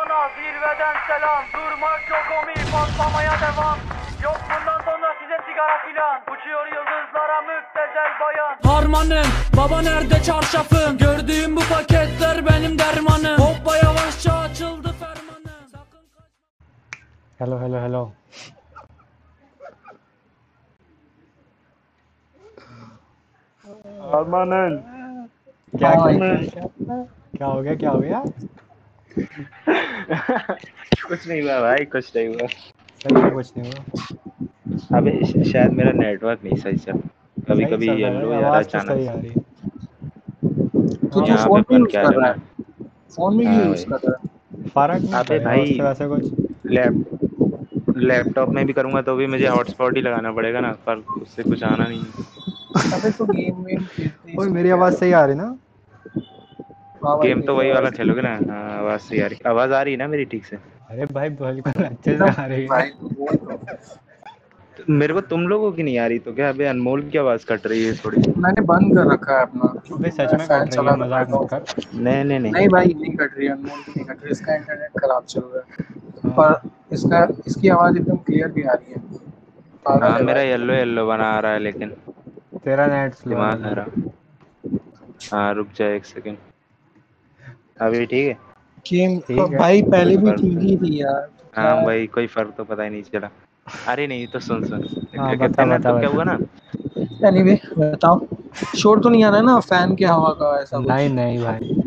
Ana zirveden selam. Durmak yok omi patlamaya devam. Yok bundan sonra size sigara filan. Uçuyor yıldızlara müptezel bayan. Harmanım baba nerede çarşafın? Gördüğüm bu paketler benim dermanım. Hoppa yavaşça açıldı fermanım. Sakın kaçma. Hello hello hello. Harmanın Kavga kavga. कुछ नहीं हुआ भाई कुछ नहीं हुआ। सही में कुछ नहीं हुआ। अबे शायद मेरा नेटवर्क नहीं सही चल कभी कभी येलो यार आवाज़ सही आ अचानक रही है। तो तू फ़ोन पे भी यूज़ क्या कर रहा है? फ़ोन में भी हाँ यूज़ कर रहा है? फ़र्क नहीं अबे भाई। वैसे कुछ। लैप लैपटॉप में भी करूँगा तो भी मुझे हॉटस्पॉट ही लगाना पड़ेगा ना पर उससे कुछ आना नहीं है। अबे तो गेम खेलते ओए मेरी आवाज़ सही आ रही ना? हाँ गेम तो वही वाला खेलोगे ना? हाँ आवाज़ सही आ रही। आवाज़ आ रही है ना मेरी ठीक से? अरे भाई बिल्कुल अच्छे से आ रही है। तो। मेरे को तुम लोगों की नहीं आ रही तो क्या? अबे अनमोल की आवाज़ कट रही है थोड़ी। मैंने बंद कर रखा है अपना। अबे सच में कट रही है मज़ाक मत कर। नहीं नहीं नहीं। नहीं भाई नहीं कट रही है अनमोल की नहीं कट रही इसका इंटरनेट खराब चल रहा है। हाँ। पर इसका इसकी आवाज़ एकदम क्लियर भी आ रही है। हाँ मेरा येलो येलो बना आ रहा है लेकिन तेरा नेट स्लो आ रहा हाँ रुक जा एक सेकंड अभी ठीक है? गेम भाई पहले भी ठीक ही थी यार। हाँ भाई कोई फ़र्क तो पता ही नहीं चला। अरे नहीं तो सुन सुन। हाँ, क्या बता, बता, तो क्या हुआ ना? एनीवे बताओ। शोर तो नहीं आ रहा है ना फ़ैन के हवा का ऐसा कुछ? नहीं नहीं भाई।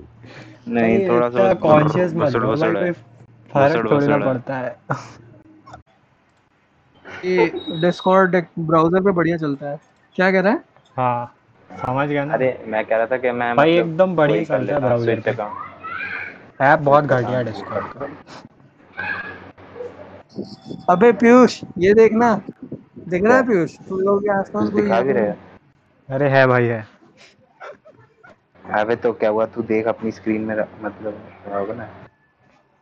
नहीं थोड़ा सा कॉन्शियस मत हो। भाई है। फ़र्क थोड़ी है। पड़ता है। ये डिस्कॉर्ड ब्राउज़र पे बढ़िया चलता है। क्या कह रहा है? हाँ समझ गया ना? अरे मैं कह रहा था कि मैं भाई मतलब एकदम बढ़िया चलता है हूँ, switch पे। account। ऐप बहुत घटिया डिस्कॉर्ड का। अबे पीयूष ये देखना। दिख रहा है पीयूष? तुम लोगों के आसपास कोई दिखा भी रहे हैं। अरे है भाई है। अबे तो क्या हुआ? तू देख अपनी स्क्रीन में मतलब होगा ना।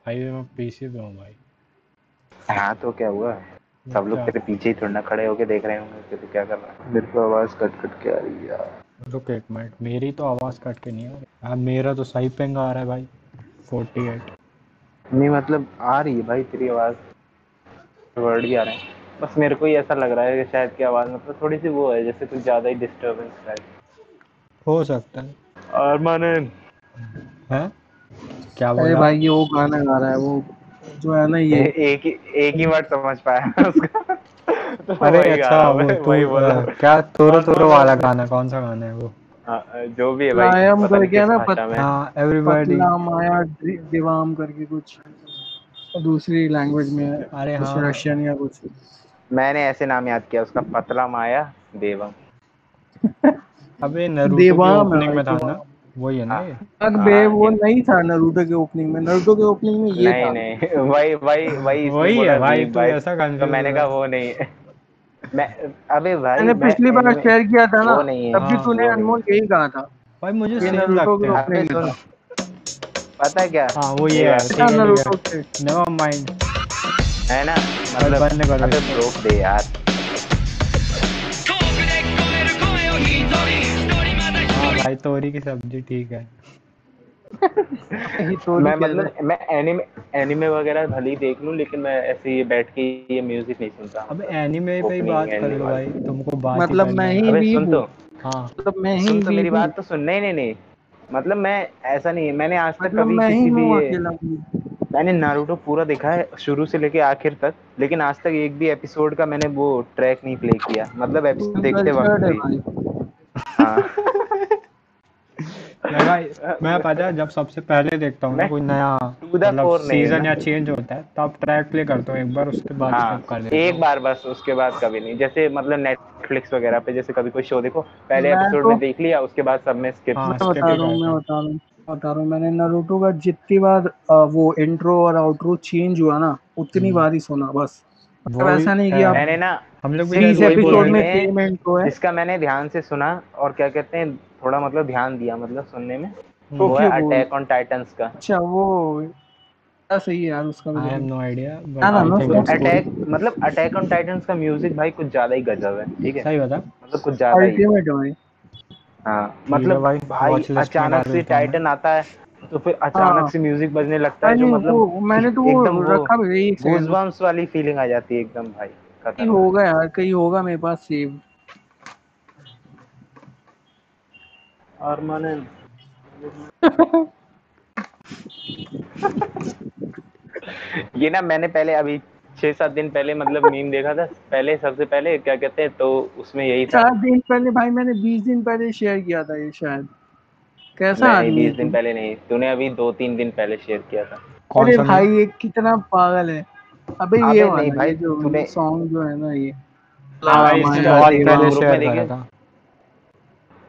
भाई मैं पीसी पे हूँ भाई। हाँ तो क्या हुआ? सब लोग तेरे पीछे ही थोड़ा ना खड़े होके देख रहे होंगे कि तू क्या कर रहा है। मेरे को आवाज़ कट कट के आ रही है। यार रुक एक मिनट मेरी तो आवाज़ कट के नहीं आ रही। हाँ मेरा तो सही पिंग आ रहा है भाई। 48 नहीं मतलब आ रही है भाई तेरी आवाज़। वर्ड भी आ रहे हैं। बस मेरे को ही ऐसा लग रहा है कि शायद की आवाज़ मतलब थोड़ी सी वो है जैसे कुछ ज़्यादा ही डिस्टरबेंस है। हो सकता है। और माने हैं? क्या अरे बोला? भाई ये वो गाना गा रहा है वो जो है ना ये। एक ही एक ही वर्ड समझ पाया उसका। तो अरे अच्छा वो तू वही बोला। क्या तोरो तोरो वाला गाना कौन सा गाना है वो? हाँ, जो भी है भाई पता नहीं करके ना, हाँ एवरीबॉडी पतला माया दिवाम करके कुछ दूसरी लैंग्वेज में अरे हाँ। रशियन या कुछ। मैंने ऐसे नाम याद किया उसका पतला माया देवम। अबे नरूटो की ओपनिंग में था ना? वही है ना ये? अग हाँ, बे वो नहीं था नारुतो के ओपनिंग में। नारुतो के ओपनिंग में ये नहीं था। नहीं वही वही वही वही है भाई तू भाई, ऐसा तो मैंने कहा वो नहीं। है मैं अबे भाई मैंने मैं पिछली बार शेयर किया था ना तब भी हाँ, तूने अनमोल यही कहा था। भाई मुझे सेम लगते हैं। पता है क्या? हाँ वो ये है के नेवर माइंड है। ना? मतलब अबे। रोक दे यार। हाँ भाई तोरी की सब्ज़ी ठीक है। मैं मतलब मैं एनिमे एनिमे वगैरह भले ही देख लूँ लेकिन मैं ऐसे ये बैठ के ये म्यूज़िक नहीं सुनता। अब एनीमे पे ही बात कर लो भाई तुमको बात मतलब मैं ही। भी सुन तो। हाँ। मतलब मैं ही सुन तो मेरी बात तो सुन। नहीं नहीं नहीं। मतलब मैं ऐसा नहीं है मैंने आज तक मतलब कभी किसी भी हूँ। मैंने नारुतो पूरा देखा है शुरू से लेके आखिर तक लेकिन आज तक एक भी एपिसोड का मैंने वो ट्रैक नहीं प्ले किया। मतलब एपिसोड देखते वक्त है हाँ। मैं भाई मैं पता है जब सबसे पहले देखता हूँ ना कोई नया मतलब सीज़न या चेंज होता है तब ट्रैक प्ले करता हूँ एक बार उसके बाद हाँ कर देता एक बार बस उसके बाद कभी नहीं। जैसे मतलब नेटफ्लिक्स वगैरह पे जैसे कभी कोई शो देखो पहले एपिसोड तो- में देख लिया उसके बाद सब में स्किप हाँ बता रहा हूँ मैं बता रहा हूँ बता रहा हूँ मैंने नारुतो का जितनी बार वो इंट्रो और आउट्रो चेंज हुआ ना उतनी हम्म। बार ही सुना बस। मतलब ऐसा नहीं कि। आप मैंने ना हम लोग एपिसोड में हैं। है मैंने ध्यान से सुना और क्या कहते हैं थोड़ा मतलब ध्यान दिया मतलब सुनने में। हम्म। वो। अटैक ऑन टाइटन्स का। अच्छा वो सही है यार उसका I have no good attack मतलब अटैक ऑन टाइटन्स का म्यूज़िक भाई कुछ ज़्यादा ही गजब है ठीक है? सही बता मतलब कुछ ज़्यादा ही। अल्टीमेट है भाई। हाँ मतलब भाई, भाई अचानक से। टाइटन आता है तो फिर अचानक हाँ। से म्यूज़िक बजने लगता है जो मतलब वो मैंने तो एकदम रखा भी वाली फीलिंग आ जाती है एकदम भाई कहीं होगा यार कहीं होगा मेरे पास सेव और ये ना मैंने पहले अभी छह सात दिन पहले मतलब मीम देखा था। पहले सबसे पहले क्या कहते हैं तो उसमें यही था। चार दिन पहले भाई मैंने बीस दिन पहले शेयर किया था ये शायद। कैसा नहीं आदमी बीस दिन पहले नहीं। तूने अभी दो तीन दिन पहले शेयर किया था। कौन अरे भाई ये कितना पागल है। अबे ये नहीं वाला भाई, जो सॉन्ग जो है ना ये।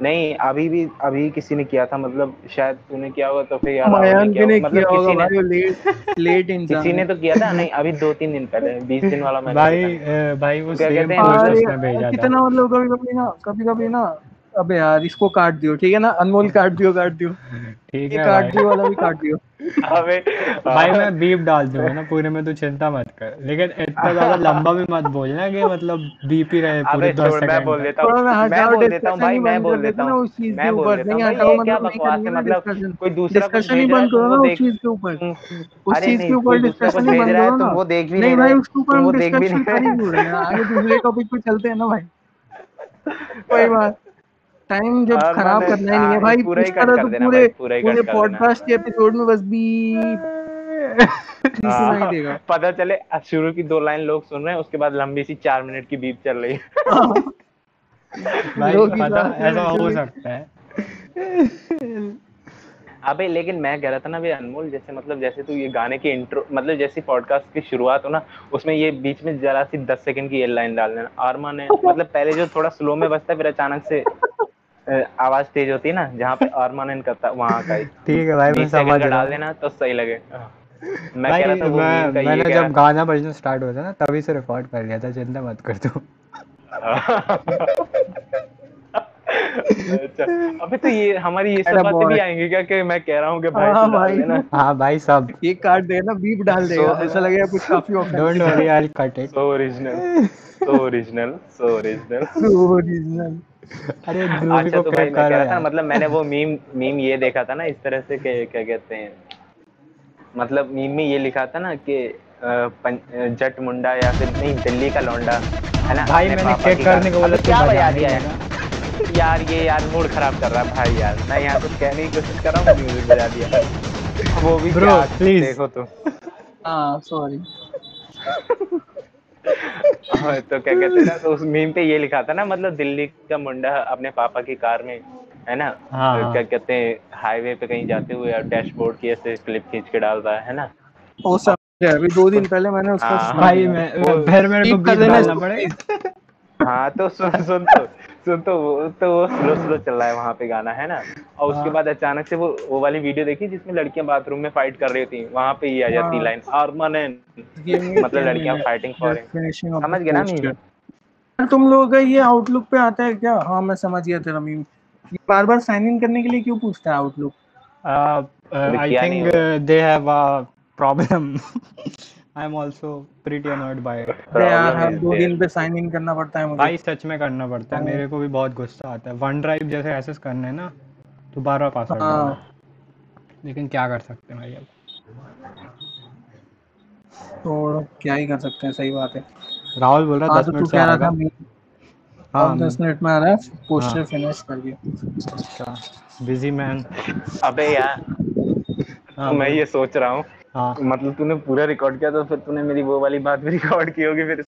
नहीं अभी भी अभी किसी ने किया था मतलब शायद तूने किया होगा तो फिर यार किया ने होगा। किया मतलब होगा किसी ने लेट लेट इंसान किसी ने तो किया था नहीं अभी दो तीन दिन पहले बीस दिन वाला मैंने भाई भाई वो सेम पोस्ट उसने भेजा था। कितना मतलब कभी कभी ना कभी कभी ना अबे यार इसको काट दियो ठीक है ना? अनमोल काट दियो काट दियो। ठीक है काट भाई। दियो वाला भी काट दियो। अबे भाई मैं बीप डाल दूँगा ना पूरे में तू चिंता मत कर। लेकिन इतना ज़्यादा लंबा भी मत बोलना कि मतलब बीप ही रहे पूरे अबे दस छोड़ मैं बोल देता हूँ। मैं बोल देता हूँ भाई मैं बोल देता हूँ। उस चीज़ के मैं बोल ऊपर। देता नहीं हटाओ क्या मतलब बकवास है? मतलब कोई दूसरा कुछ डिस्कशन ही है बंद करो ना उस देख चीज़ के ऊपर। उस चीज़ के ऊपर डिस्कशन ही बंद रहा है करो ना। वो देख भी नहीं नहीं भाई उसके ऊपर हम वो देख भी डिस्कशन नहीं कर ही रहे। हैं आगे दूसरे टॉपिक पे चलते हैं ना भाई। कोई बात। टाइम जब खराब करना ही नहीं है हाँ, भाई पूरा ही कट कर तो देना पूरे पूरा ही पॉडकास्ट के एपिसोड में बस भी सुनाई हाँ, देगा। पता चले शुरू की दो लाइन लोग सुन रहे हैं उसके बाद लंबी सी चार मिनट की बीप चल रही है। ही ऐसा हो सकता है। अबे लेकिन मैं कह रहा था ना भाई अनमोल जैसे मतलब जैसे तू ये गाने की इंट्रो मतलब जैसे पॉडकास्ट की शुरुआत हो ना उसमें ये बीच में जरा सी दस सेकंड की ये लाइन डाल देना। आरमा ने मतलब पहले जो थोड़ा स्लो में बजता है फिर अचानक से आवाज़ तेज होती है ना जहाँ पे आरमान करता वहाँ का ठीक है भाई मैं समझ रहा डाल देना तो सही लगे। मैं भाई कह रहा था वो मैं मैंने कह जब गाना बजना स्टार्ट हुआ था ना तभी से रिकॉर्ड कर लिया था चिंता मत कर तू। अच्छा अबे तो ये हमारी ये सब बातें भी आएँगी क्या कि मैं कह रहा हूँ कि भाई हाँ भाई। हाँ भाई सब। ये काट देगा ना बीप डाल देगा। ऐसा लगेगा कुछ काफ़ी don't worry I cut it so original so original so original original अरे अच्छा को तो भाई मैं कह रहा था मतलब मैंने वो मीम मीम ये देखा था ना इस तरह से कि क्या कहते हैं। मतलब मीम में ये लिखा था ना कि जट मुंडा या फिर नहीं दिल्ली का लौंडा है ना भाई मैंने पापा किक की करने को बोला क्या बजा दिया है यार ये यार मूड खराब कर रहा है भाई यार। मैं यहाँ कुछ कहने की कोशिश कर रहा हूँ म्यूज़िक बजा दिया। वो भी क्या देखो तुम हाँ सॉरी तो क्या कहते हैं ना तो उस मीम पे ये लिखा था ना मतलब दिल्ली का मुंडा अपने पापा की कार में है ना? हाँ, तो हाँ। क्या कहते हैं हाईवे पे कहीं जाते हुए और डैशबोर्ड की ऐसे क्लिप खींच के डाल रहा है है ना? वो सब अभी दो दिन पहले मैंने उसका हाँ, भाई। मैं फिर मेरे को देना डालना पड़ेगा। हाँ तो सुन सुन तो। सुन तो वो तो वो स्लो स्लो चल रहा है वहाँ पे गाना है ना? और उसके हाँ। बाद अचानक से वो वो वाली वीडियो देखी जिसमें लड़कियाँ बाथरूम में फाइट कर रही थी वहाँ पे ये आ जाती हाँ। लाइन आर्मनेन मतलब लड़कियाँ फाइटिंग फॉर समझ गए ना मीम तुम लोगों का ये आउटलुक पे आता है क्या? हाँ मैं समझ गया तेरा meme bar bar sign in करने के लिए क्यों पूछता है Outlook I think they have a problem I am also pretty annoyed by it यार हर दो दिन पे साइन इन करना पड़ता है मुझे। भाई सच में करना पड़ता है हाँ। मेरे को भी बहुत गुस्सा आता है। वन ड्राइव जैसे एक्सेस करना है ना तो बार बार पासवर्ड हाँ। लेकिन क्या कर सकते हैं भाई अब? तो क्या ही कर सकते हैं सही बात है। राहुल बोल रहा हाँ दस तो तू मिनट से रहा आएगा। हाँ दस मिनट में आ रहा है पोस्टर हाँ। फिनिश कर दिया। अच्छा बिज़ी मैन अबे यार हाँ मैं ये सोच रहा हूँ हाँ। मतलब तूने पूरा रिकॉर्ड किया तो फिर तूने मेरी वो वाली बात भी रिकॉर्ड की होगी फिर।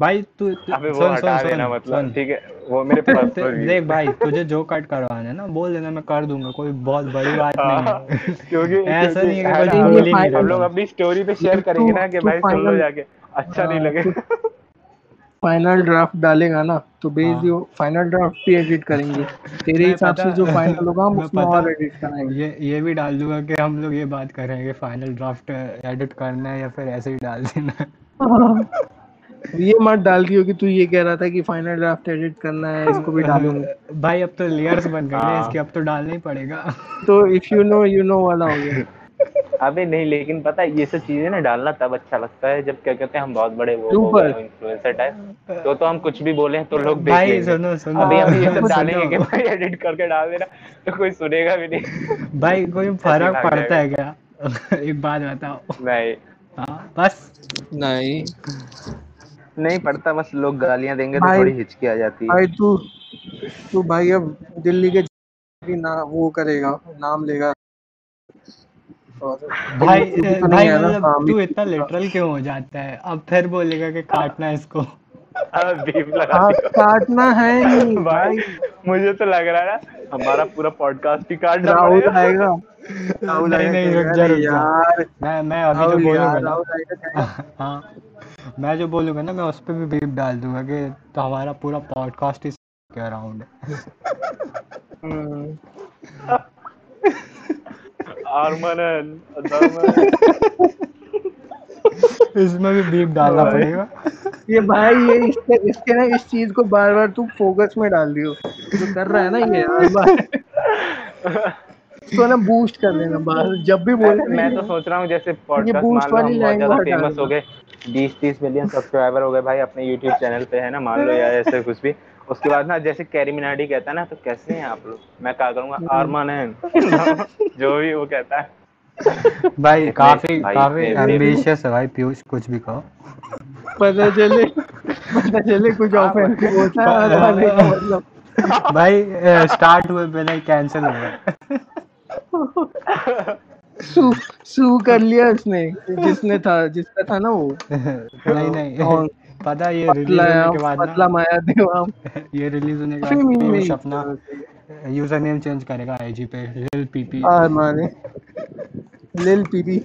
भाई तू तू- अबे वो सुन हटा सुन देना सुन मतलब सुन। ठीक है वो मेरे ते- पर्सनल देख भाई तुझे जो कट करवाना है ना बोल देना मैं कर दूँगा कोई बहुत बड़ी बात नहीं है। क्योंकि ऐसा नहीं है कि है ही हम लोग अपनी स्टोरी पे शेयर करेंगे ना कि भाई सुन लो जाके अच्छा नहीं हाँ, लगे। तू फाइनल ड्राफ्ट डालेगा ना तो भेज हाँ। फाइनल ड्राफ्ट भी एडिट करेंगे। तेरे हिसाब से जो फाइनल होगा हम उसमें और एडिट कराएँगे। ये ये भी डाल दूँगा कि हम लोग ये बात कर रहे हैं कि फाइनल ड्राफ्ट एडिट करना है या फिर ऐसे ही डाल देना है। ये मत डाल दियो कि तू ये कह रहा था कि फाइनल ड्राफ्ट एडिट करना है इसको भी डालूँगा। भाई अब तो लेयर्स बन गए हैं हाँ। इसके अब तो डालना ही पड़ेगा। तो if you know you know वाला हो गया। अबे नहीं लेकिन पता है ये सब चीज़ें ना डालना तब अच्छा लगता है जब क्या कहते हैं हम बहुत बड़े वो इन्फ्लुएंसर टाइप तो तो हम कुछ भी बोले तो लोग देख भाई सुनो सुनो। अभी हम ये सब डालेंगे कि भाई एडिट करके डाल देना तो कोई सुनेगा भी नहीं। भाई कोई फ़र्क पड़ता है क्या? एक बात बताओ। नहीं। हाँ बस। नहीं। नहीं पड़ता बस लोग गालियाँ देंगे तो थोड़ी हिचकी आ जाती है। भाई तू तू भाई अब दिल्ली के ना वो करेगा नाम लेगा। और भाई तो भाई ना, मतलब तू इतना लिटरल क्यों हो जाता है? अब फिर बोलेगा कि काटना है इसको। अब बीप लगा दियो। काटना है नहीं भाई मुझे तो लग रहा है हमारा पूरा पॉडकास्ट ही काटना राहुल आएगा। राहुल नहीं नहीं रुक जा रुक जा। यार मैं मैं अभी जो बोलूँगा हाँ मैं जो बोलूँगा ना मैं उस पर भी बीप डाल दूँगा कि तो हमारा पूरा पॉडकास्ट ही अराउंड है। आर्मनन इसमें भी बीप डालना पड़ेगा। ये भाई ये इसके इसके ना इस चीज़ को बार बार तू फोकस में डाल दियो। जो कर रहा है ना ये हर बार। इसको ना बूस्ट कर देना बार जब भी बोले मैं, मैं तो। सोच रहा हूँ जैसे पॉडकास्ट boost मान लो हम वाली बहुत ज़्यादा फ़ेमस हो गए बीस तीस मिलियन सब्सक्राइबर हो गए भाई अपने यूट्यूब चैनल पे है ना? मान लो या ऐसे कुछ भी। उसके बाद ना जैसे कैरी मिनाडी कहता है ना तो कैसे हैं आप लोग? मैं क्या करूँगा? हम्म। आरमान है। जो भी वो कहता है। भाई काफ़ी काफ़ी एम्बिशियस है भाई पीयूष कुछ भी कहो। पता चले पता चले कुछ ऑफेंसिव होता है और आने का मतलब भाई स्टार्ट हुए पहले कैंसिल हो गया। सू सू कर लिया उसने जिसने था जिसका था ना वो। नहीं नहीं। और पता है ये रिलीज़ होने के बाद पतला माया देवा ये रिलीज़ होने के बाद अपना यूज़र नेम चेंज करेगा आईजी पे लिल पीपी हार माने लिल पीपी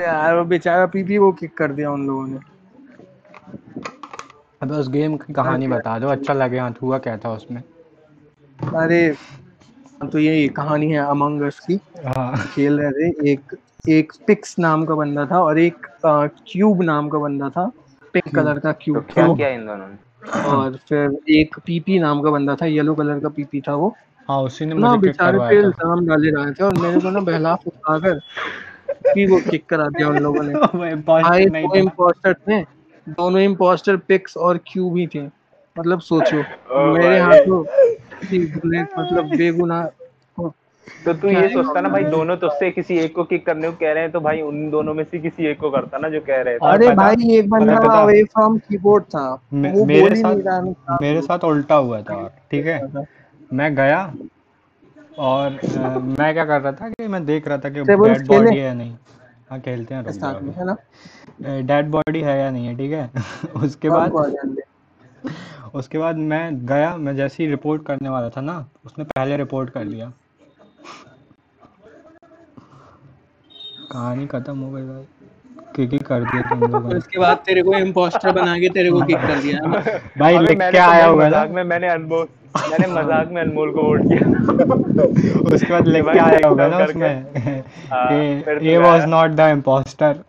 यार वो बेचारा पीपी वो किक कर दिया उन लोगों ने। अब उस गेम की कहानी बता दो अच्छा लगे हाँ हुआ क्या था उसमें? अरे तो ये कहानी है अमंग अस की। हाँ। खेल रहे थे एक एक पिक्स नाम का बंदा था और एक क्यूब नाम का बंदा था पिंक कलर का क्यूब तो क्या किया इन दोनों ने? और फिर एक पीपी नाम का बंदा था येलो कलर का पीपी था वो। हाँ उसी ने ना मुझे किक बेचारे पे करवाया था। इल्ज़ाम डाले रहे थे और मेरे को ना बहला कर फिर वो किक करा दिया उन लोगों ने। भाई दो इम्पोस्टर थे दोनों इम्पोस्टर पिक्स और क्यूब ही थे। मतलब सोचो मेरे हाथों मतलब बेगुनाह तो तू ये सोचता ना भाई दोनों तुझसे किसी एक को किक करने को कह रहे हैं तो भाई उन दोनों में से किसी एक को करता ना जो कह रहे थे अरे भाई एक बंदा अवे फ्रॉम कीबोर्ड था। मे- मेरे बोल ही साथ नहीं रहा था। मेरे साथ उल्टा हुआ था ठीक है? मैं गया और मैं क्या कर रहा था कि मैं देख रहा था कि डेड बॉडी है या नहीं। हाँ खेलते हैं साथ में है ना? डेड बॉडी है या नहीं है ठीक है? उसके बाद आ जाएँगे। उसके बाद मैं गया मैं जैसे ही रिपोर्ट करने वाला था ना उसने पहले रिपोर्ट कर लिया। कहानी खत्म हो गई भाई। किक ही कर दिया तुम लोगों ने उसके बाद तेरे को इम्पोस्टर बना के तेरे को किक कर दिया। है? भाई लिख के तो आया होगा ना। मज़ाक में मैंने अनमोल मैंने मज़ाक में अनमोल को वोट किया। उसके बाद लिख के आया होगा ना उसमें। हाँ, ये तो वाज नॉट द इम्पोस्टर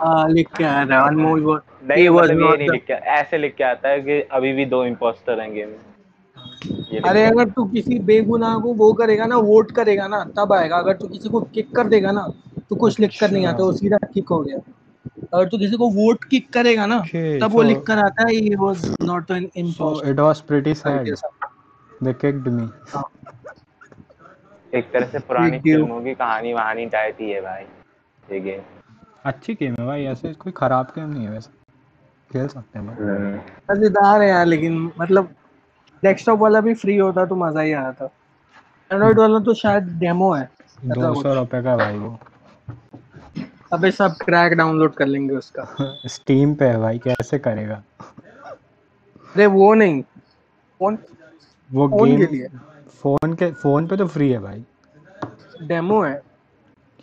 हाँ लिख के आया था। अनमोल वो नहीं was ये not नहीं लिख के ऐसे लिख के आता है कि अभी भी दो इम्पोस्टर हैं गेम में। अरे अगर तू किसी बेगुनाह को वो करेगा ना वोट करेगा ना तब आएगा। अगर तू किसी को किक कर देगा ना तो कुछ लिख कर नहीं अच्छा। आता वो सीधा किक हो गया। अगर तू किसी को वोट किक करेगा ना तब वो लिख कर आता है ये was not an impostor it was pretty sad they kicked me एक तरह से पुरानी फ़िल्मों की कहानी वहानी टाइप ही है भाई ये गेम अच्छी गेम है भाई ऐसे कोई खराब गेम नहीं है वैसे। खेल सकते हैं भाई मज़ेदार है यार लेकिन मतलब डेस्कटॉप वाला भी फ्री होता तो मज़ा ही आ रहा था एंड्रॉइड वाला तो शायद डेमो है। दो सौ रुपए का भाई वो। अबे सब क्रैक डाउनलोड कर लेंगे उसका। स्टीम पे है भाई कैसे करेगा? अरे वो नहीं फ़ोन वो फ़ोन गेम के लिए। फ़ोन के फ़ोन पे तो फ्री है भाई। डेमो है।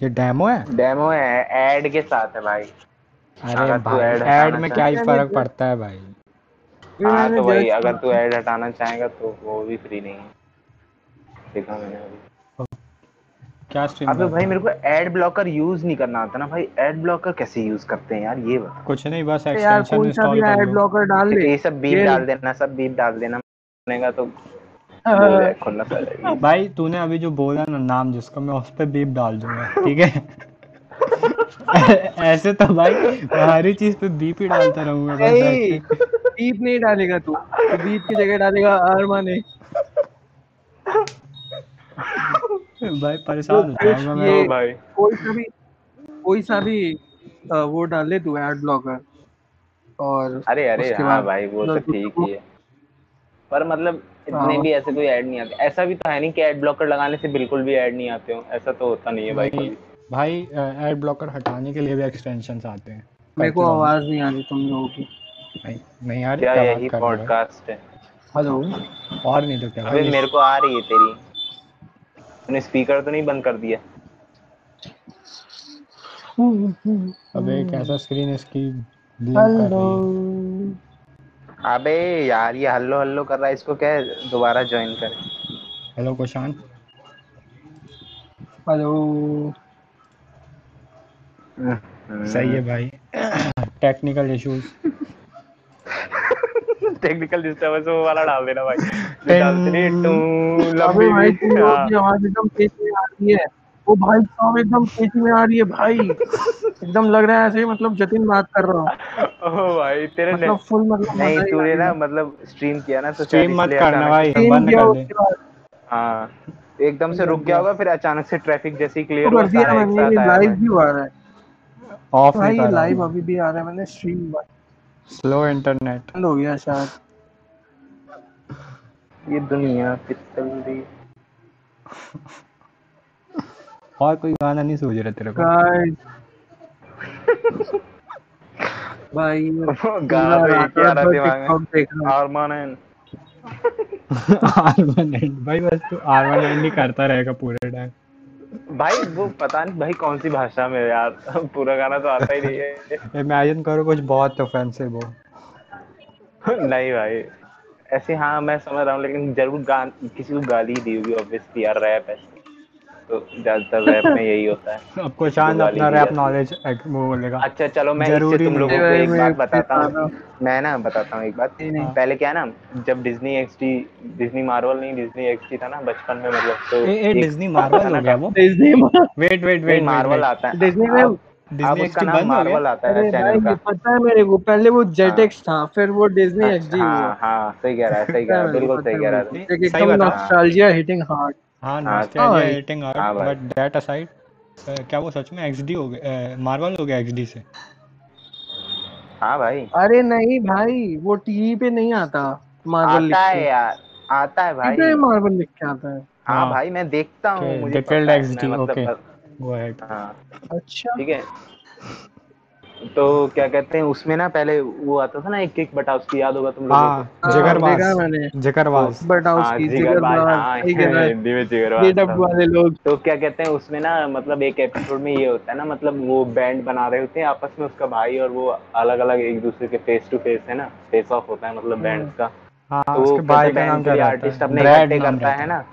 ये डेमो है? डेमो है ऐड के साथ है भाई। अरे भाई ऐड में क्या ही फ़र्क पड़ता है भाई। हाँ तो वही अगर तू ऐड हटाना चाहेगा तो वो भी फ्री नहीं है। देखा मैंने अभी। क्या स्ट्रीम अबे भाई मेरे को एड ब्लॉकर यूज़ नहीं करना आता ना भाई। एड ब्लॉकर कैसे यूज़ करते हैं यार ये बता। कुछ नहीं बस एक्सटेंशन इंस्टॉल कर एड ब्लॉकर डाल ले। ये सब बीप डाल देना सब बीप डाल देना। बनेगा तो रहा है, भाई तूने अभी जो बोला ना नाम जिसका मैं उस पे बीप डाल दूँगा ठीक है? ऐसे तो भाई हर चीज़ पे बीप ही डालता रहूँगा नहीं। दीप नहीं डालेगा तू। तू दीप की जगह डालेगा आरमा ने भाई परेशान हो जाऊँगा मैं। भाई। कोई सा भी कोई सा भी वो डाल ले तू एड ब्लॉकर और अरे अरे हाँ भाई वो तो मतलब ठीक ही है। पर मतलब इतने हाँ। भी ऐसे कोई ऐड नहीं आते। ऐसा भी तो है नहीं कि एड ब्लॉकर लगाने से बिल्कुल भी ऐड नहीं आते हो। ऐसा तो होता नहीं है भाई भाई एड ब्लॉकर हटाने के लिए भी एक्सटेंशंस आते हैं। मेरे को आवाज़ नहीं आ रही तुम लोगों की। नहीं नहीं यार क्या क्या यही बात कर रहे पॉडकास्ट है? हेलो और नहीं तो क्या अबे मेरे को आ रही है तेरी। तूने स्पीकर तो नहीं बंद कर दिया। अबे एक ऐसा स्क्रीन इसकी? हेलो अबे यार ये हल्लो हल्लो कर रहा है। इसको क्या दोबारा ज्वाइन कर? हेलो कुशान हेलो सही है भाई। टेक्निकल इश्यूज़ टेक्निकल डिस्टर्बेंस वो वाला डाल देना भाई। डालते टू लंबी भाई हाँ। की आवाज़ एकदम तेज में आ रही है। वो भाई साहब एकदम तेज़ी में आ रही है भाई। एकदम लग रहा है ऐसे ही मतलब जतिन बात कर रहा हूँ। ओ भाई तेरे मतलब फुल मतलब नहीं तूने ना मतलब स्ट्रीम किया ना तो स्ट्रीम मत करना भाई बंद कर दे। हाँ एकदम से रुक गया होगा फिर अचानक से ट्रैफ़िक जैसे ही क्लियर तो साथ ये आया लाइव। भी आ रहा है। ऑफ़ भाई नहीं ये कर लाइव अभी भी आ रहा है मैंने स्ट्रीम बंद स्लो इंटरनेट बंद हो गया शायद। ये दुनिया दी। और कोई गाना नहीं सूझ रहा तेरे को। भाई गाना तो ही आ रहा दिमाग में। TikTok देख रहा हूँ। भाई बस तू आर नहीं करता रहेगा पूरे टाइम भाई वो पता नहीं भाई कौन सी भाषा में यार। पूरा गाना तो आता ही नहीं है। इमेजिन करो कुछ बहुत ऑफेंसिव हो। नहीं भाई। ऐसे हाँ मैं समझ रहा हूँ लेकिन ज़रूर गान किसी को गाली दी होगी ऑब्वियसली यार रैप है। तो ज़्यादातर रैप में यही होता है। कुशान गाली अपना रैप नॉलेज वो बोलेगा। अच्छा चलो मैं इससे तुम लोगों को एक बात बताता बता हूँ मैं ना बताता हूँ एक बात। नहीं, नहीं। पहले क्या ना जब डिज्नी एक्सटी डिज्नी मार्वल नहीं डिज्नी एक्सटी था ना बचपन में मतलब तो ए डिज्नी मार्वल हो गया वो। Disney wait wait wait Marvel आता है। डिज्नी में डिज्नी उसका एक्सटी बंद हो गया? आता है चैनल का। पता है मेरे को पहले वो जेटेक्स था फिर वो डिज्नी एक्सडी हाँ हाँ सही कह रहा है सही कह रहा है बिल्कुल सही कह रहा है। सही एकदम बता। नॉस्टैल्जिया हिटिंग हार्ड हाँ हाँ, नॉस्टैल्जिया हाँ आउट बट दैट असाइड क्या वो सच में एक्सडी हो गया मार्वल हो गया एक्सडी से? हाँ भाई। अरे नहीं भाई वो टीवी पे नहीं आता मार्वल आता है यार आता है भाई। टीवी मार्वल लिख के आता है? हाँ हाँ। भाई मैं देखता हूँ मुझे है, मैं मतलब गो अहेड हाँ। अच्छा। ठीक है। तो क्या कहते हैं उसमें ना पहले वो आता था ना एक एक बटा उसकी याद होगा तुम लोगों हाँ को? हाँ, जिगरबाज देखा मैंने। जिगरबाज। बट हाउस हाँ की जिगरबाज। जिगरबाज। हाँ सही कह रहा है। हिंदी में ये जिगरबाज डब था। वाले लोग। तो क्या कहते हैं उसमें ना मतलब एक एपिसोड में ये होता है ना मतलब वो बैंड बना रहे होते हैं आपस में उसका भाई और वो अलग अलग एक दूसरे के फेस टू फेस है ना फेस ऑफ़ होता है मतलब बैंड का। हाँ तो भाई का नाम के क्या लिए रहता आर्टिस्ट अपने इकट्ठे करता है ना?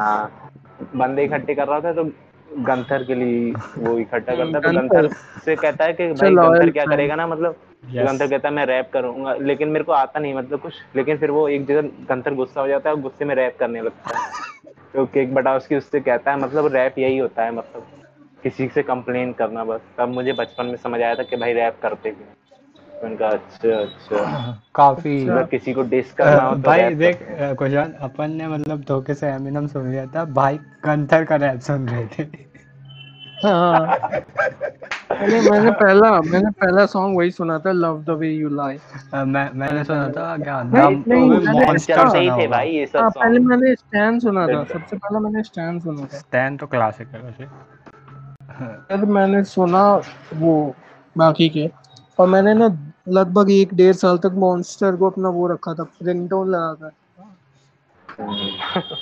हाँ। बंदे इकट्ठे कर रहा था तो गंथर के लिए वो इकट्ठा करता है तो गंथर। से कहता है कि भाई गंथर क्या करेगा ना मतलब Yes. गंथर कहता है मैं रैप करूँगा। लेकिन मेरे को आता नहीं मतलब कुछ लेकिन फिर वो एक जगह गंथर गुस्सा हो जाता है और गुस्से में रैप करने लगता है। तो केक बटा उसकी उससे कहता है मतलब रैप यही होता है मतलब किसी से कंप्लेन करना बस। तब मुझे बचपन में समझ आया था कि भाई रैप करते क्यों? तो उनका अच्छा अच्छा। काफ़ी। अच्छा। किसी को डिस करना हो तो भाई देख हैं। कुशान अपन ने मतलब धोखे से एमिनम सुन लिया था। भाई कंथर का रैप सुन रहे थे। हाँ। मैंने मैंने पहला मैंने पहला सॉन्ग वही सुना था love the way you lie मैं मैंने सुना था क्या नहीं, दम नहीं, मैंने ही थे। भाई ये हाँ सब पहले सॉन्ग मैंने स्टैंड सुना था। सबसे पहले मैंने स्टैंड सुना था। स्टैन तो क्लासिक है वैसे। फिर मैंने सुना वो बाकी के। और मैंने ना लगभग एक डेढ़ साल तक मॉन्स्टर को अपना वो रखा था रिंगटोन लगा कर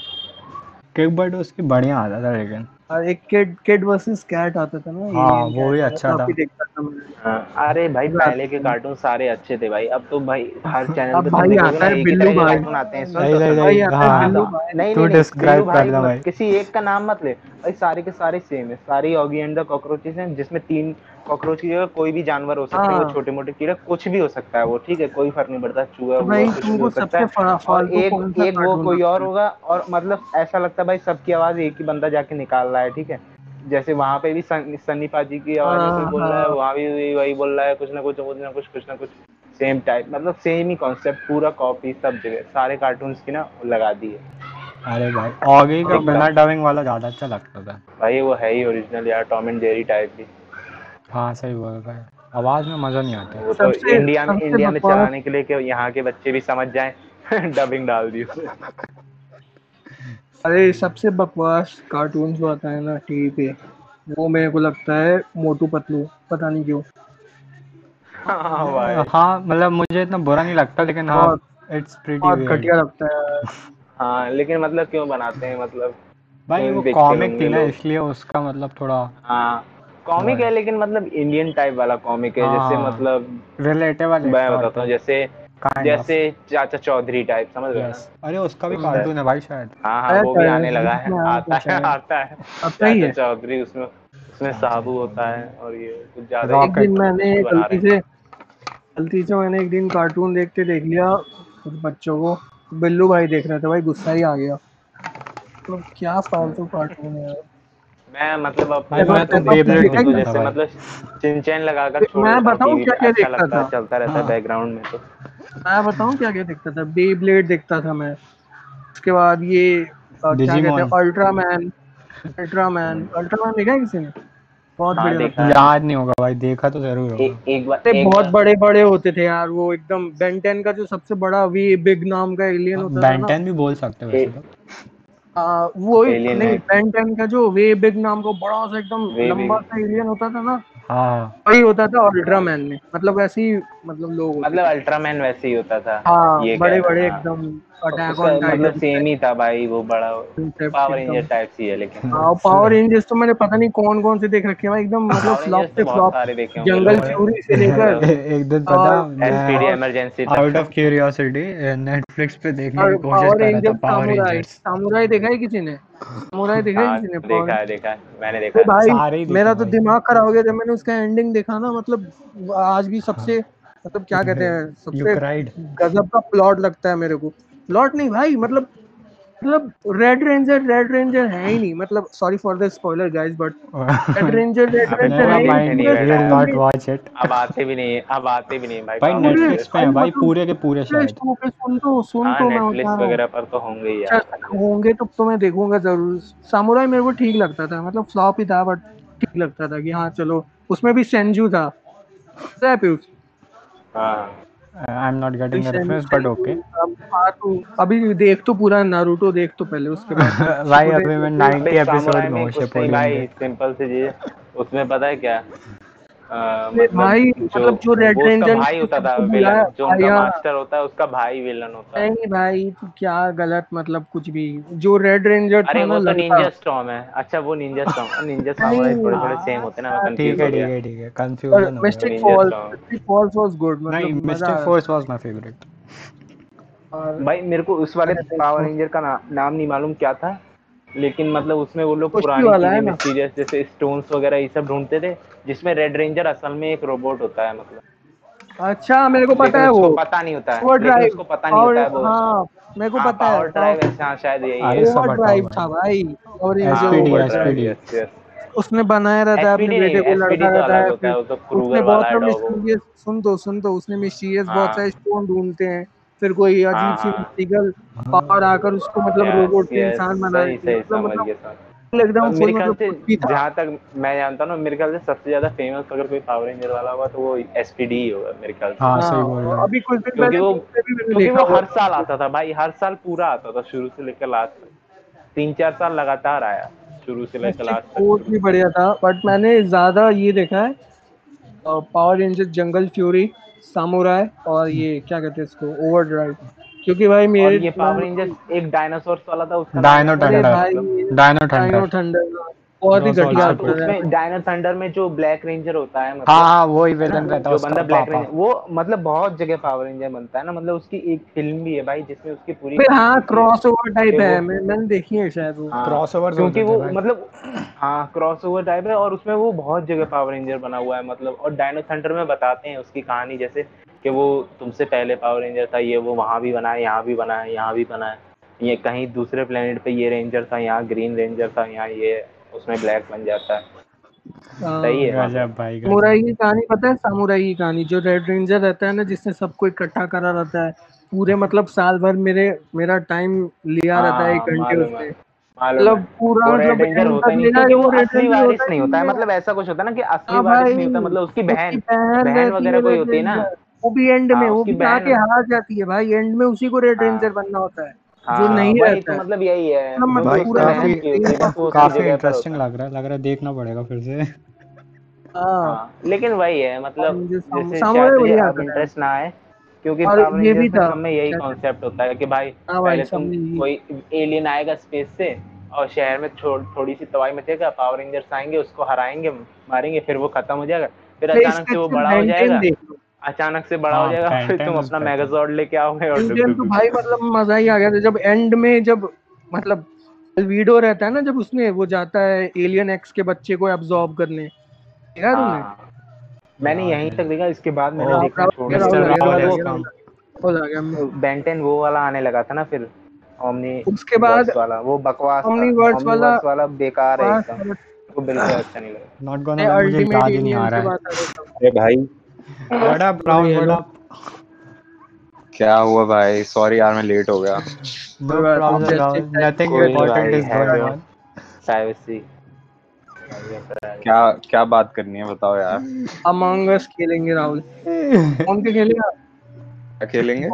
किक बट उसकी बढ़िया आता था लेकिन और एक किड किड वर्सेस कैट आता था ना हाँ, वो भी अच्छा था। देखता था हाँ, अरे भाई पहले के कार्टून सारे अच्छे थे भाई अब तो भाई हर चैनल पे भाई आता है बिल्लू भाई। कार्टून आते हैं सुन तो। भाई नहीं आता है हाँ बिल्लू हाँ, भाई नहीं तू नहीं describe कर दे भाई। किसी एक का नाम मत ले भाई सारे के सारे सेम है सारे ऑगी एंड द कॉकरोचेस हैं जिसमें तीन कॉकरोच की जगह कोई भी जानवर हो सकता है हाँ। वो छोटे मोटे कीड़ा कुछ भी हो सकता है वो ठीक है कोई फ़र्क नहीं पड़ता चूहा भाई कुछ तुमको हो सकता सबसे है। और एक एक वो कोई और होगा और मतलब ऐसा लगता है भाई सबकी आवाज़ एक ही बंदा जाके निकाल रहा है ठीक है। जैसे वहाँ पे भी सन, सन्नी पाजी की आवाज़ हाँ, बोल रहा है हाँ। वहाँ भी वही वही बोल रहा है कुछ ना कुछ कुछ ना कुछ कुछ ना कुछ सेम टाइप मतलब सेम ही कॉन्सेप्ट पूरा कॉपी सब जगह सारे कार्टून्स की ना लगा दी है। अरे भाई ऑगी का बिना डबिंग वाला ज़्यादा अच्छा लगता था। भाई वो है ही ओरिजिनल यार टॉम एंड जेरी टाइप भी। हाँ सही बोल भाई आवाज़ में मज़ा नहीं आता। तो इंडिया में इंडिया में चलाने के लिए कि यहाँ के बच्चे भी समझ जाएँ डबिंग डाल दी अरे सबसे बकवास कार्टून जो आता है ना टीवी पे वो मेरे को लगता है मोटू पतलू पता नहीं क्यों। हाँ हाँ मतलब मुझे इतना बुरा नहीं लगता लेकिन हाँ इट्स प्रीटी बहुत घटिया लगता है। हाँ लेकिन मतलब क्यों बनाते हैं मतलब भाई वो कॉमिक थी ना इसलिए उसका मतलब थोड़ा हाँ। कॉमिक है लेकिन मतलब इंडियन टाइप वाला कॉमिक है जैसे हाँ। मतलब रिलेटेबल मैं बताता हूँ जैसे जैसे चाचा चौधरी टाइप समझ रहे हो अरे उसका भी कार्टून है भाई शायद। हाँ हाँ वो भी आने लगा है। आता आता है आता है। आता ही। चाचा है। चौधरी उसमें उसमें साबू होता है और ये कुछ ज़्यादा एक दिन मैंने गलती से गलती से मैंने एक दिन कार्टून देखते देख लिया कुछ बच्चों को। बिल्लू भाई देख रहे थे भाई गुस्सा ही आ गया। तो क्या फालतू कार्टून है यार। मैं मतलब भाई, मैं तो देखता तो जैसे मतलब चिनचैन लगाकर मैं छोड़ हूँ बताऊँ क्या-क्या अच्छा देखता था? चलता रहता है हाँ। बैकग्राउंड में तो। मैं बताऊँ क्या क्या देखता था? बे ब्लेड देखता था मैं। उसके बाद ये क्या कहते हैं अल्ट्रामैन अल्ट्रामैन अल्ट्रामैन देखा है किसी ने? बहुत हाँ, है। याद नहीं होगा भाई देखा तो ज़रूर होगा। एक एक बार बहुत बड़े बड़े होते थे यार वो एकदम बेंटेन का जो सबसे बड़ा वी बिग नाम का एलियन होता था बेंटेन भी बोल सकते हो वैसे तो। आ, वो नहीं। बेंटेन का जो वे बिग नाम का बड़ा सा एकदम लंबा सा एलियन होता था ना हाँ। वही होता था अल्ट्रामैन में। मतलब ऐसे ही मतलब लोग मतलब अल्ट्रामैन वैसे ही होता था। हाँ ये बड़े बड़े। एकदम अटैक ऑन मतलब सेम ही था भाई वो बड़ा पावर। रेंजर टाइप सी है लेकिन। हाँ पावर रेंजर्स तो मैंने पता नहीं कौन कौन से देख रखे हैं भाई एकदम मतलब फ्लॉप से तो फ्लॉप सारे देखे होंगे जंगल फ्यूरी से लेकर एक दिन पता SPD emergency out of curiosity Netflix पे देखने की कोशिश कर रहा था पावर सामुराई रेंजर्स सामुराई देखा है किसी ने? सामुराई देखा है हाँ किसी ने देखा है देखा है। मैंने देखा तो भाई मेरा तो दिमाग खराब हो गया जब मैंने उसका एंडिंग देखा ना मतलब आज भी सबसे मतलब क्या कहते हैं सबसे गजब का प्लॉट लगता है मेरे को। प्लॉट नहीं भाई मतलब मतलब रेड रेंजर रेड रेंजर है ही नहीं। मतलब sorry for the spoiler guys but red ranger red ranger है ही नहीं। नॉट वॉच इट अब आते भी नहीं अब आते भी नहीं भाई। भाई नेटफ्लिक्स पे है भाई पूरे के पूरे शायद सुन तो सुन तो मैं नेटफ्लिक्स वगैरह पर तो होंगे ही अच्छा यार होंगे तो तो मैं देखूँगा ज़रूर। सामुराई मेरे को ठीक लगता था मतलब फ्लॉप ही था बट ठीक लगता था कि हाँ चलो उसमें भी सेंजू था। पता है पीयूष? हाँ I am not getting the reference but okay अब अभी देख तो पूरा नारुतो देख तो पहले उसके बाद। भाई अभी मैं 90 एपिसोड में हूँ हूँ भाई सिंपल सी चीज़। उसमें पता है क्या? अ, मतलब भाई, मतलब जो Red वो उसका Ranger भाई होता था विलन जो उनका मास्टर होता है उसका भाई विलन होता। है नहीं भाई तू क्या गलत मतलब कुछ भी। जो रेड रेंजर अरे था वो तो निंजा स्टॉर्म है। अच्छा वो निंजा स्टॉर्म निंजा सामुराई थोड़े थोड़े सेम होते हैं ना मैं ठीक कंफ्यूज है हो ठीक है ठीक है कंफ्यूजन हो Mystic Force Mystic Force was good मतलब मज़ा Mystic. Force was my favourite भाई मेरे को उस वाले पावर रेंजर का नाम नहीं मालूम क्या था लेकिन मतलब उसमें वो लोग पुरानी है? मिस्टीरियस जैसे स्टोन्स वगैरह ये सब ढूंढते थे जिसमें रेड रेंजर असल में एक रोबोट होता है मतलब। अच्छा मेरे को पता है वो। पता नहीं होता है। उसको पता नहीं होता है वो हाँ मेरे को हाँ, पता है। ड्राइव हाँ शायद यही है। ओवर ड्राइव था भाई और हाँ, जो। उसने बनाया रहता है अपने बेटे को लड़का तो रहता है है, तो उसने बहुत है। मिस्टीरियस सुन तो सुन तो उसने मिस्टीरियस हाँ। बहुत सारे स्टोन ढूंढते हैं। फिर कोई अजीब हाँ, सी हाँ। मिस्टिकल पावर आकर उसको मतलब रोबोट yes, इंसान बना सही देती है सही मतलब जहाँ तक मैं जानता हूँ मेरे ख्याल से सबसे ज़्यादा फ़ेमस अगर कोई पावर रेंजर वाला होगा तो वो एसपीडी ही होगा मेरे ख्याल से। हाँ हाँ सही बोल रहे अभी कुछ दिन क्योंकि वो क्योंकि वो हर साल आता था भाई हर साल पूरा आता था शुरू से लेकर लास्ट तक। तीन चार साल लगातार आया शुरू से लेकर लास्ट फोर्स तक। भी बढ़िया था बट मैंने ज़्यादा ये देखा है Power Ranger Jungle Fury Samurai और ये क्या कहते हैं इसको ओवर ड्राइव क्योंकि भाई और मेरे ये पावर रेंजर्स एक डायनासोर वाला था उसका डायनो थंडर डायनो थंडर बहुत ही घटिया से तो होता है। उसमें डायनो थंडर में जो ब्लैक रेंजर होता है मतलब हाँ हाँ वही है विलन ना, रहता है बंदा ब्लैक रेंजर वो मतलब बहुत जगह पावर रेंजर बनता है ना मतलब उसकी एक फ़िल्म भी है भाई जिसमें उसकी पूरी फिर हाँ क्रॉस ओवर टाइप है वो- मैंने देखी है शायद वो। हाँ, Crossovers क्योंकि वो मतलब हाँ क्रॉस ओवर टाइप है और उसमें वो बहुत जगह पावर रेंजर बना हुआ है मतलब और डायनो थंडर में बताते हैं उसकी कहानी जैसे कि वो तुमसे पहले पावर रेंजर था ये वो वहाँ भी बना है यहाँ भी बना है यहाँ भी बना है ये कहीं दूसरे प्लेनेट पे ये रेंजर था यहाँ ग्रीन रेंजर था यहाँ ये उसमें ब्लैक बन जाता है। हाँ। सही है। भाई सामुराई की कहानी पता है सामुराई की कहानी जो रेड रेंजर रहता है ना जिसने सबको इकट्ठा करा रहता है पूरे मतलब साल भर मेरे मेरा टाइम लिया रहता है एक हाँ, घंटे उससे मतलब पूरा वो रेड मतलब रेंजर end होता नहीं होता नहीं होता है। मतलब ऐसा कुछ होता है ना कि असली हाँ वारिस नहीं होता मतलब उसकी बहन बहन वगैरह कोई होती है ना। वो भी एंड में वो भी जाके हार जाती है भाई एंड में उसी को रेड। रेंजर बनना होता है। हाँ, जो नहीं रहता तो मतलब यही है। मतलब भाई काफ़ी है। काफ़ी इंटरेस्टिंग लग रहा है लग रहा है देखना पड़ेगा फिर से। हाँ हाँ, लेकिन वही है मतलब जैसे शायद है। इंटरेस्ट ना आए क्योंकि और ये भी था, सब में यही कॉन्सेप्ट होता है कि भाई हाँ पहले तुम कोई एलियन आएगा स्पेस से और शहर में थो, थोड़ी सी तबाही मचेगा पावर रेंजर्स आएँगे उसको हराएँगे मारेंगे फिर वो खत्म हो जाएगा फिर अचानक से वो बड़ा हो जाएगा। अचानक से बड़ा हाँ, हो जाएगा फिर तुम अपना. मेगाजॉर्ड लेके आओगे और तो भाई मतलब मज़ा ही आ गया था। जब एंड में जब मतलब वीडियो रहता है ना जब उसने वो जाता है एलियन एक्स के बच्चे को एब्जॉर्ब करने। देखा तुमने? हाँ, मैंने यहीं तक देखा इसके बाद मैंने ओ, देखना छोड़ बेंटेन वो वाला आने लगा था ना फिर ओमनी उसके बाद वाला वो बकवास Omniverse वाला- वाला बेकार है एकदम। वो बिल्कुल अच्छा नहीं लगा। नॉट गोना मुझे याद ही नहीं आ रहा है। अरे भाई अप ब्राउन अप क्या हुआ भाई? सॉरी यार मैं लेट हो गया. Nothing important is going on privacy क्या क्या बात करनी है बताओ यार। अमंग अस खेलेंगे राहुल। कौन के खेलेगा? क्या खेलेंगे?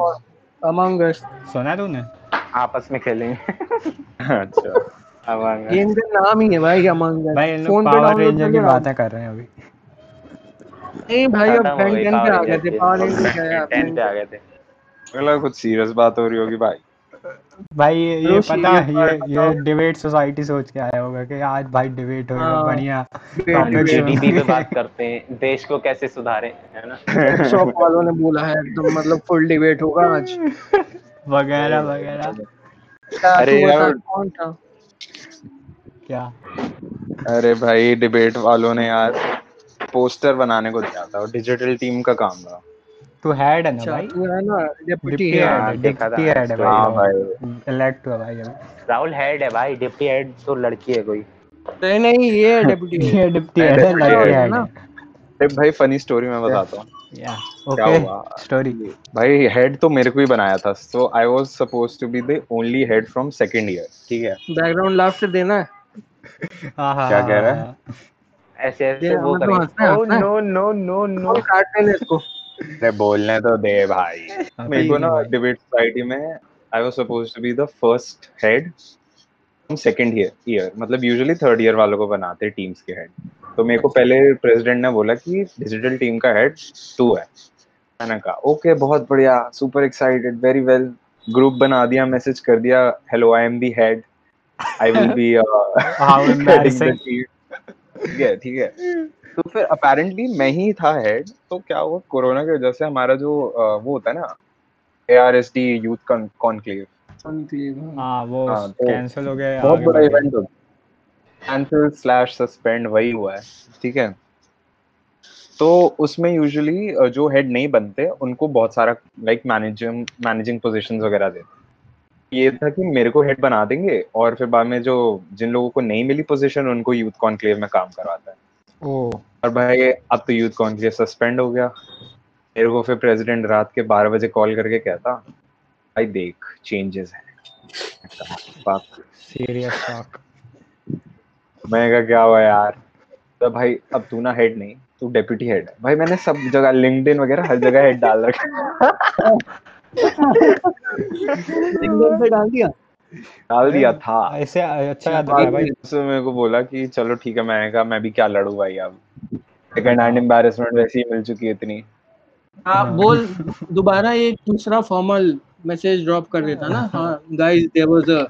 अमंग अस सुना तूने? आपस में खेलेंगे। अच्छा। आएँगे। गेम का नाम ही है भाई अमंग अस भाई इन लोग फ़ोन पे पावर डाउनलोड रेंजर की बातें कर रहे हैं अभी। नहीं भाई अब बैंक गई 10 पे आ गए थे पावर 10 पे आ गए थे। कुछ सीरियस बात हो रही होगी भाई। भाई ये ये पता ये ये ये डिबेट सोसाइटी सोच के आया होगा कि आज भाई डिबेट होगा हाँ, बढ़िया जीडीपी पे बात करते हैं देश को कैसे सुधारें है ना? शॉप वालों ने बोला है एकदम मतलब फुल डिबेट होगा आज। वगैरह वगैरह। अरे यार। कौन था? क्या? अरे भाई डिबेट वालों ने यार पोस्टर बनाने को दिया था और डिजिटल टीम का काम था। तू हेड है ना अच्छा भाई? तू है ना डिप्टी है हाँ, हेड डिप्टी हेड है story। हाँ भाई भाई। इलेक्ट हुआ भाई राहुल हेड है भाई डिप्टी हेड तो लड़की है कोई। नहीं नहीं ये डिप्टी ये डिप्टी हेड है लड़की head हेड ना। है। भाई फनी स्टोरी मैं बताता हूँ। या ओके स्टोरी भाई हेड तो मेरे को ही बनाया था। So I was suppose to be the only head from second year ठीक है? बैकग्राउंड से देना। है हाँ हाँ क्या कह रहा हाँ, है? ऐसे ऐसे वो करेंगे। नो नो नो नो काटने दे इसको? अरे बोलने तो दे भाई। मेरे को ना डिबेट सोसाइटी में I was suppose to be the first head second year year मतलब यूजुअली थर्ड ईयर वालों को बनाते हैं टीम्स के हेड तो मेरे को पहले प्रेसिडेंट ने बोला कि डिजिटल टीम का हेड तू है। मैंने कहा ओके बहुत बढ़िया super excited very well group बना दिया मैसेज कर दिया hello I am the head I will be How embarrassing. ठीक है ठीक है। तो फिर अपेरेंटली मैं ही था हेड तो क्या हुआ? कोरोना की वजह से हमारा जो uh, वो होता है ना A R S D youth conclave वो कैंसिल हो गया बहुत बड़ा इवेंट हो कैंसिल स्लैश सस्पेंड वही हुआ है ठीक है। तो उसमें यूजुअली जो हेड नहीं बनते उनको बहुत सारा लाइक मैनेजिंग मैनेजिंग पोजीशंस वगैरह देते। ये था कि मेरे को हेड बना देंगे और फिर बाद में जो जिन लोगों को नहीं मिली पोजीशन उनको यूथ कॉन्क्लेव में काम करवाता है। ओ। और भाई अब तो यूथ कॉन्क्लेव सस्पेंड हो गया। मेरे को फिर प्रेसिडेंट रात के बारह बजे कॉल करके कहता भाई देख चेंजेस है। सीरियस शॉक मैं कहा क्या हुआ यार? तो भाई अब तू ना हेड नहीं तू डेप्यूटी हेड है। भाई मैंने सब जगह लिंक्डइन वगैरह हर जगह हेड डाल रखा लिंक्डइन पे डाल दिया। डाल दिया था। ऐसे अच्छा याद आया भाई। उसने मेरे को बोला कि चलो ठीक है मैंने कहा मैं भी क्या लड़ू भाई अब? सेकंड हैंड एम्बैरेसमेंट वैसे ही मिल चुकी है इतनी। हाँ बोल दोबारा एक दूसरा फॉर्मल मैसेज ड्रॉप कर देता ना। हाँ guys there was a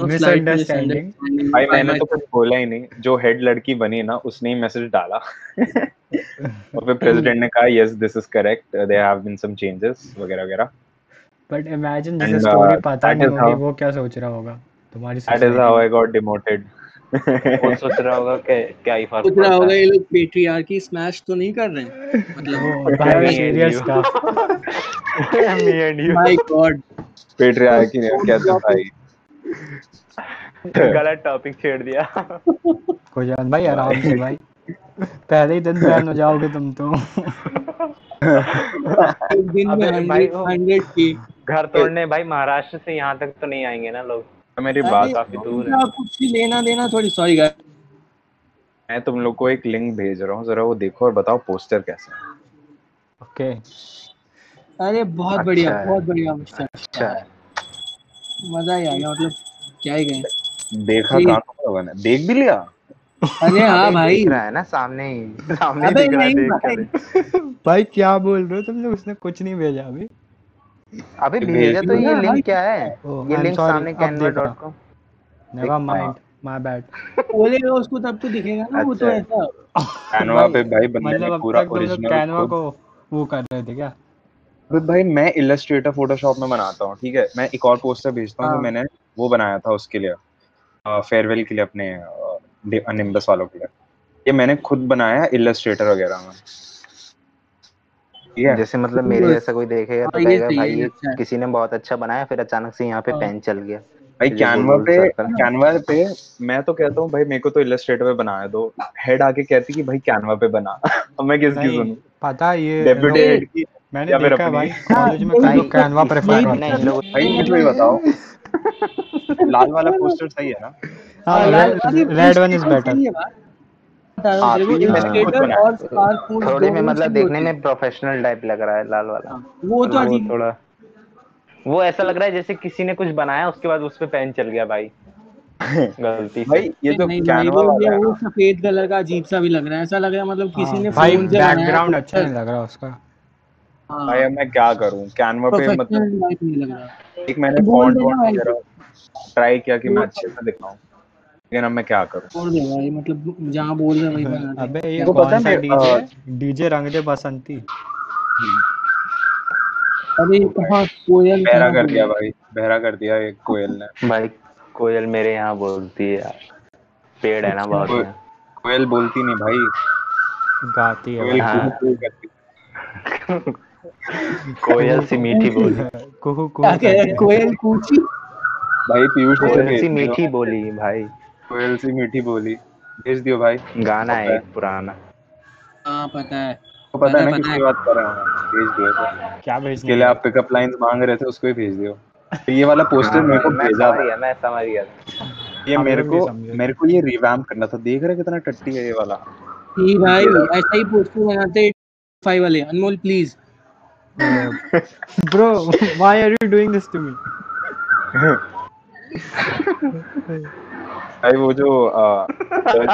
misunderstanding भाई मैंने तो कुछ बोला ही नहीं। जो हेड लड़की बनी ना उसने ही मैसेज डाला। और फिर प्रेसिडेंट ने कहा yes this is correct there have been some changes वगैरह वगैरह। बट इमेजिन जिसे uh, स्टोरी पता नहीं होगी वो क्या सोच रहा होगा? तुम्हारी that is how I got demoted वो सोच रहा होगा कि क्या ही फ़र्क सोच रहा पड़ता होगा है। ये लोग पेट्रियार्की स्मैश तो नहीं कर रहे हैं? मतलब वो भाई serious stuff Me and you. My god patriarchy ने कैसे भाई गलत टॉपिक छेड़ दिया। कोई जान भाई आराम से भाई। पहले ही दिन बैन हो जाओगे तुम तो। एक दिन में अबे भाई हंड्रेड वो- हंड्रेड की घर तोड़ने भाई महाराष्ट्र से यहाँ तक तो नहीं आएँगे ना लोग। मेरी बात काफ़ी दूर है। कुछ भी लेना देना थोड़ी सॉरी गाइस मैं तुम लोग को एक लिंक भेज रहा हूँ जरा वो देखो और बताओ पोस्टर कैसे है। ओके। अरे बहुत अच्छा बढ़िया बहुत बढ़िया मिस्टर अच्छा मज़ा ही आ गया मतलब क्या ही गए देखा। कहाँ ने। देख भी लिया? अरे हाँ भाई। दिख रहा है ना सामने ही सामने ही दिख रहा है भाई। क्या बोल रहे हो? तुम लोग उसने कुछ नहीं भेजा अभी। अबे भेज तो ये लिंक क्या है? ये लिंक सामने canva.com never mind my bad बोलेगा उसको तब तो दिखेगा ना वो तो अच्छा। ऐसा। कैनवा पे भाई बंदे मतलब ने पूरा तक तुम लोग ओरिजिनल कैनवा को वो कर रहे थे क्या? भाई मैं इलस्ट्रेटर फोटोशॉप में बनाता हूँ ठीक है? मैं एक और पोस्टर भेजता हूँ जो हाँ। मैंने वो बनाया था उसके लिए। फेयरवेल के लिए अपने निम्बस वालों के लिए। ये मैंने खुद बनाया इलस्ट्रेटर वगैरह में। है। जैसे मतलब मेरे जैसा कोई देखेगा तो हाँ, कहेगा भाई ये अच्छा है। किसी ने बहुत अच्छा बनाया फिर अचानक से यहाँ पे हाँ। पेन चल गया। भाई कैनवा पे कैनवा पे मैं तो कहता हूँ भाई मेरे को तो इलस्ट्रेटर पे बनाया दो। हेड आके कहती कि भाई कैनवा पे बना। अब मैं किसकी सुनूं? पता है ये डेप्यूटी हेड की मैंने देखा है भाई कॉलेज में कुछ लोग कैनवा प्रेफर करते हैं। भाई मुझे ये बताओ। लाल वाला पोस्टर सही है ना? हाँ रेड वन इज़ बेटर थोड़ी में मतलब देखने में प्रोफेशनल टाइप लग रहा है लाल वाला। वो तो अजीब थोड़ा वो ऐसा लग रहा है जैसे किसी ने कुछ बनाया उसके बाद उस पे पेन चल गया भाई। गलती से। भाई ये भाई कैनवा वो वाला वो सफ़ेद कलर का अजीब सा भी लग रहा है ऐसा लग रहा है मतलब किसी ने हाँ, भाई फ़ोन से बैकग्राउंड अच्छा नहीं लग रहा उसका। हाँ, भाई अब मैं क्या करूँ? कैनवा पे मतलब प्रोफेशनल टाइप नहीं लग रहा। एक मैंने फॉन्ट वॉन्ट वगैरह ट्राई किया कि मैं अच्छे से दिखाऊँ। लेकिन अब मैं क्या करूँ? छोड़ दे भाई मतलब जहाँ बोल रहे हैं वही बना अबे ये वो कौन पता है सा डीजे डीजे रंग दे बसंती। अरे कहाँ कोयल बहरा कर दिया भाई बहरा कर दिया एक कोयल ने। भाई कोयल मेरे यहाँ बोलती है यार। पेड़ है ना बहुत कोयल- कोयल बोलती नहीं भाई। गाती है कोयल हाँ। कोयल सी मीठी बोली। कुहू कुहू। कोयल कूची? भाई पीयूष कोयल सी मीठी बोली भाई। कोयल सी मीठी बोली। भेज दियो भाई। गाना है एक पुराना। हाँ पता है। तो पता है ना किसकी बात कर रहा हूँ? भेज दियो तो। क्या इसके भेजने लिए आप पिकअप लाइंस मांग रहे थे उसको ही भेज दियो। तो ये वाला पोस्टर मेरे को हाँ, भेजा था। मैं समझ गया। ये मेरे को मेरे को ये रिवैम्प करना था। देख रहे कितना टट्टी है ये वाला। ठीक भाई ऐसा ही पोस्टर बनाते फाइव वाले। Anmol please bro why are you doing this to me भाई वो जो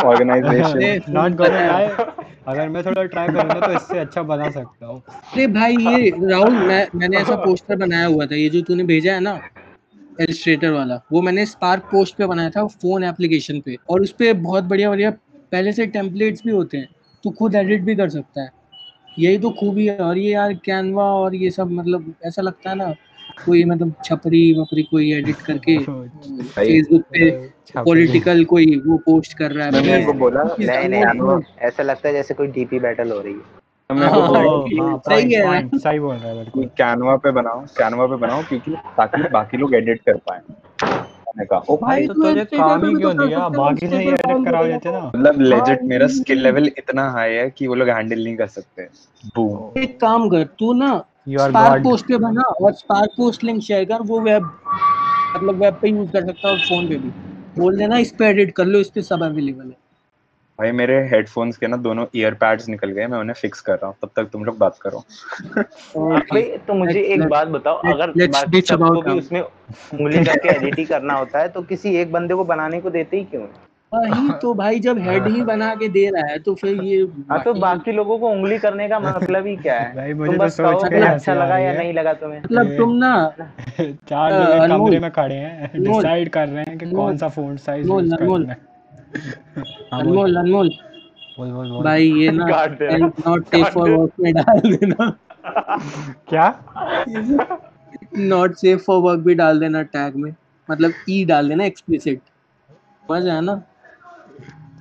ऑर्गेनाइजेशन नॉट गोना लाई अगर मैं थोड़ा ट्राई करूँगा तो इससे अच्छा बना सकता हूँ। अरे भाई ये राहुल मैं मैंने ऐसा पोस्टर बनाया हुआ था ये जो तूने भेजा है ना इलस्ट्रेटर वाला वो मैंने स्पार्क पोस्ट पे बनाया था फ़ोन एप्लीकेशन पे और उस पे बहुत बढ़िया बढ़िया पहले से टेम्पलेट्स भी होते हैं तू खुद एडिट भी कर सकता है। यही तो खूबी है और ये यार कैनवा और ये सब मतलब ऐसा लगता है ना कोई मतलब छपरी वपरी कोई एडिट करके फेसबुक पे पॉलिटिकल कोई वो पोस्ट कर रहा है। मैं मेरे को Please, बोला नहीं नहीं ऐसा लगता है जैसे कोई डीपी बैटल हो रही है। हाँ, हाँ, सही है। सही बोल रहा है बिल्कुल कैनवा पे बनाओ कैनवा पे बनाओ क्योंकि ताकि बाकी लोग एडिट कर पाए मैंने कहा। ओ भाई भाई तो तुझे काम ही क्यों दिया? बाकी से एडिट करा देते ना। मतलब लेजिट मेरा स्किल लेवल इतना हाई है कि वो लोग हैंडल नहीं कर सकते। बूम एक काम कर तू ना स्पार्क पोस्ट पे बना और स्पार्क पोस्ट लिंक शेयर कर वो वेब मतलब वेब पे यूज़ कर सकता है फ़ोन पे भी। बोल देना इस पे एडिट कर लो इस पे सब अवेलेबल है। भाई मेरे हेडफोन्स के ना दोनों ईयर पैड्स निकल गए मैं उन्हें फिक्स कर रहा हूँ तब तक तुम लोग बात करो। भाई तो मुझे Let's- एक let's- बात बताओ let's- अगर सबको भी उसमें उंगली करके एडिट ही करना होता है तो किसी एक बंदे को बनाने को देते ही क्यों वही तो भाई जब हेड ही बना के दे रहा है तो फिर ये हाँ तो बाकी लोगों को उंगली करने का मतलब ही क्या है? भाई, मुझे तो बस कहो सोच कि के अच्छा लगा या नहीं लगा तुम्हें? मतलब तुम ना चार लोग एक कमरे में खड़े हैं डिसाइड कर रहे हैं कि कौन सा phone size Anmol, use Anmol. करना है। हाँ, बोल अनमोल अनमोल। बोल बोल बोल। भाई ये ना। नॉट सेफ़ फॉर वर्क में डाल देना। क्या? नॉट सेफ़ फॉर वर्क भी डाल देना टैग में। मतलब ई डाल देना एक्सप्लिसिट समझ आया ना?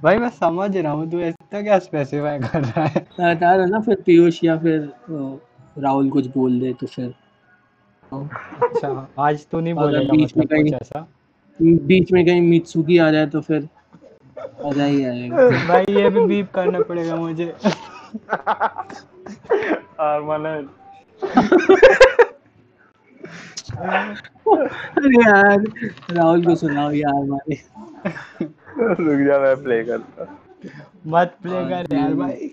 भाई मैं समझ रहा हूँ तू ऐसा क्या स्पेसिफाई कर रहा है? बता रहा ना फिर पीयूष या फिर राहुल कुछ बोल दे तो फिर। अच्छा आज तो नहीं बोलेगा बीच में मतलब कहीं- ऐसा। बीच में कहीं मित्सुकी आ जाए तो फिर मज़ा ही आएगा। भाई ये भी बीप करना पड़ेगा मुझे। अरमान अरे यार राहुल को सुनाओ यार मारे रुक जा मैं प्ले करता मत प्ले कर यार भाई।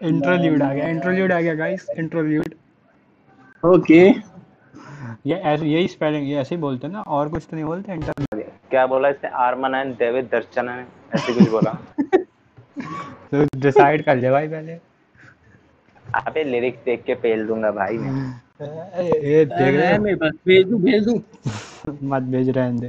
इंट्रोल्यूड आ गया इंट्रोल्यूड आ गया गाइस इंट्रोल्यूड ओके ये ऐसे यही स्पेलिंग ये ऐसे ही बोलते हैं ना और कुछ तो नहीं बोलते इंटर क्या बोला इसने? आरमन एंड डेविड दर्शना ने ऐसे कुछ बोला। तो डिसाइड कर ले भाई पहले। अबे लिरिक्स देख के पेल दूँगा भाई मैं। ये देख रहे मेरे पास भेज दूँ भेज दूँ। मत भेज रहने दे